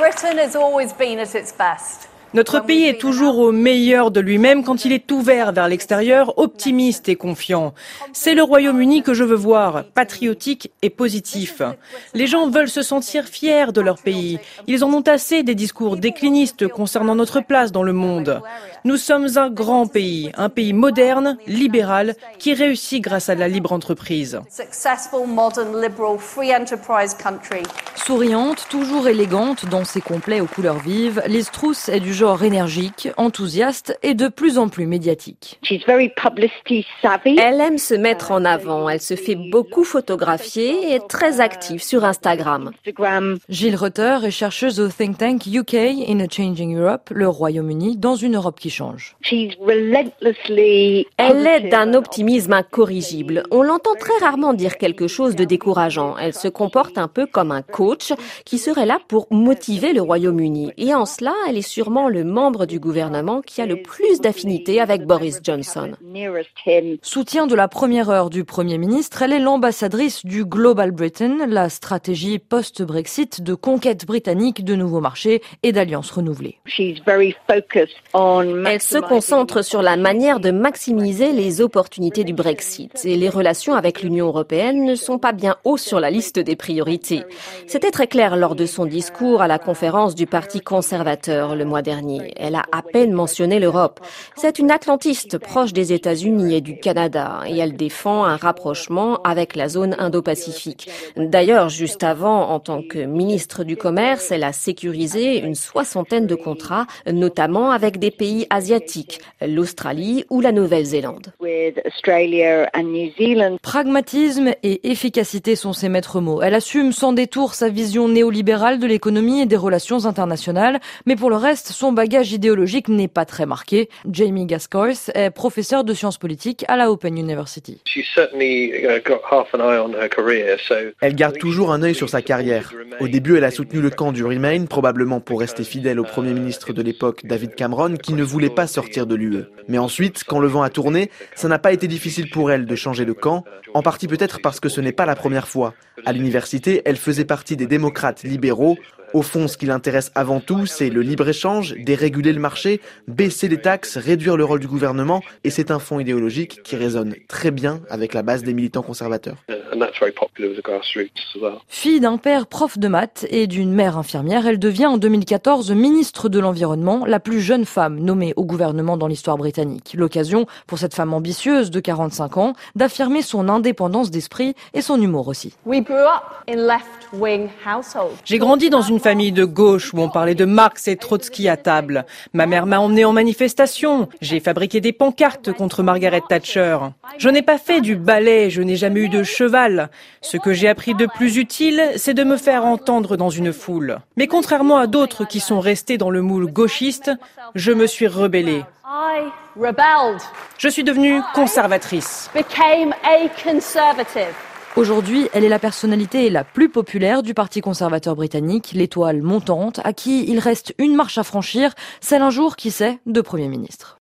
Britain has always been at its best. Notre pays est toujours au meilleur de lui-même quand il est ouvert vers l'extérieur, optimiste et confiant. C'est le Royaume-Uni que je veux voir, patriotique et positif. Les gens veulent se sentir fiers de leur pays. Ils en ont assez des discours déclinistes concernant notre place dans le monde. Nous sommes un grand pays, un pays moderne, libéral, qui réussit grâce à la libre entreprise. Souriante, toujours élégante dans ses complets aux couleurs vives, Liz Truss est du genre énergique, enthousiaste et de plus en plus médiatique. Elle aime se mettre en avant, elle se fait beaucoup photographier et est très active sur Instagram. Gilles Rutter est chercheuse au think tank UK in a Changing Europe, le Royaume-Uni dans une Europe qui change. Elle est d'un optimisme incorrigible. On l'entend très rarement dire quelque chose de décourageant. Elle se comporte un peu comme un coach qui serait là pour motiver le Royaume-Uni. Et en cela, elle est sûrement le membre du gouvernement qui a le plus d'affinité avec Boris Johnson. Soutien de la première heure du Premier ministre, elle est l'ambassadrice du Global Britain, la stratégie post-Brexit de conquête britannique de nouveaux marchés et d'alliances renouvelées. Elle se concentre sur la manière de maximiser les opportunités du Brexit et les relations avec l'Union européenne ne sont pas bien haut sur la liste des priorités. C'était très clair lors de son discours à la conférence du Parti conservateur le mois dernier. Elle a à peine mentionné l'Europe. C'est une atlantiste proche des États-Unis et du Canada et elle défend un rapprochement avec la zone Indo-Pacifique. D'ailleurs, juste avant, en tant que ministre du Commerce, elle a sécurisé une soixantaine de contrats, notamment avec des pays asiatiques, l'Australie ou la Nouvelle-Zélande. Pragmatisme et efficacité sont ses maîtres mots. Elle assume sans détour sa vision néolibérale de l'économie et des relations internationales, mais pour le reste, son bagage idéologique n'est pas très marqué. Jamie Gascoigne est professeur de sciences politiques à la Open University. Elle garde toujours un œil sur sa carrière. Au début, elle a soutenu le camp du Remain, probablement pour rester fidèle au Premier ministre de l'époque, David Cameron, qui ne voulait pas sortir de l'UE. Mais ensuite, quand le vent a tourné, ça n'a pas été difficile pour elle de changer de camp, en partie peut-être parce que ce n'est pas la première fois. À l'université, elle faisait partie des démocrates libéraux, au fond, ce qui l'intéresse avant tout, c'est le libre-échange, déréguler le marché, baisser les taxes, réduire le rôle du gouvernement, et c'est un fond idéologique qui résonne très bien avec la base des militants conservateurs. Fille d'un père prof de maths et d'une mère infirmière, elle devient en 2014 ministre de l'Environnement, la plus jeune femme nommée au gouvernement dans l'histoire britannique. L'occasion pour cette femme ambitieuse de 45 ans d'affirmer son indépendance d'esprit et son humour aussi. J'ai grandi dans une famille de gauche où on parlait de Marx et Trotsky à table. Ma mère m'a emmené en manifestation. J'ai fabriqué des pancartes contre Margaret Thatcher. Je n'ai pas fait du ballet, je n'ai jamais eu de cheval. Ce que j'ai appris de plus utile, c'est de me faire entendre dans une foule. Mais contrairement à d'autres qui sont restés dans le moule gauchiste, je me suis rebellée. Je suis devenue conservatrice. Aujourd'hui, elle est la personnalité la plus populaire du Parti conservateur britannique, l'étoile montante, à qui il reste une marche à franchir, celle un jour, qui sait, de Premier ministre.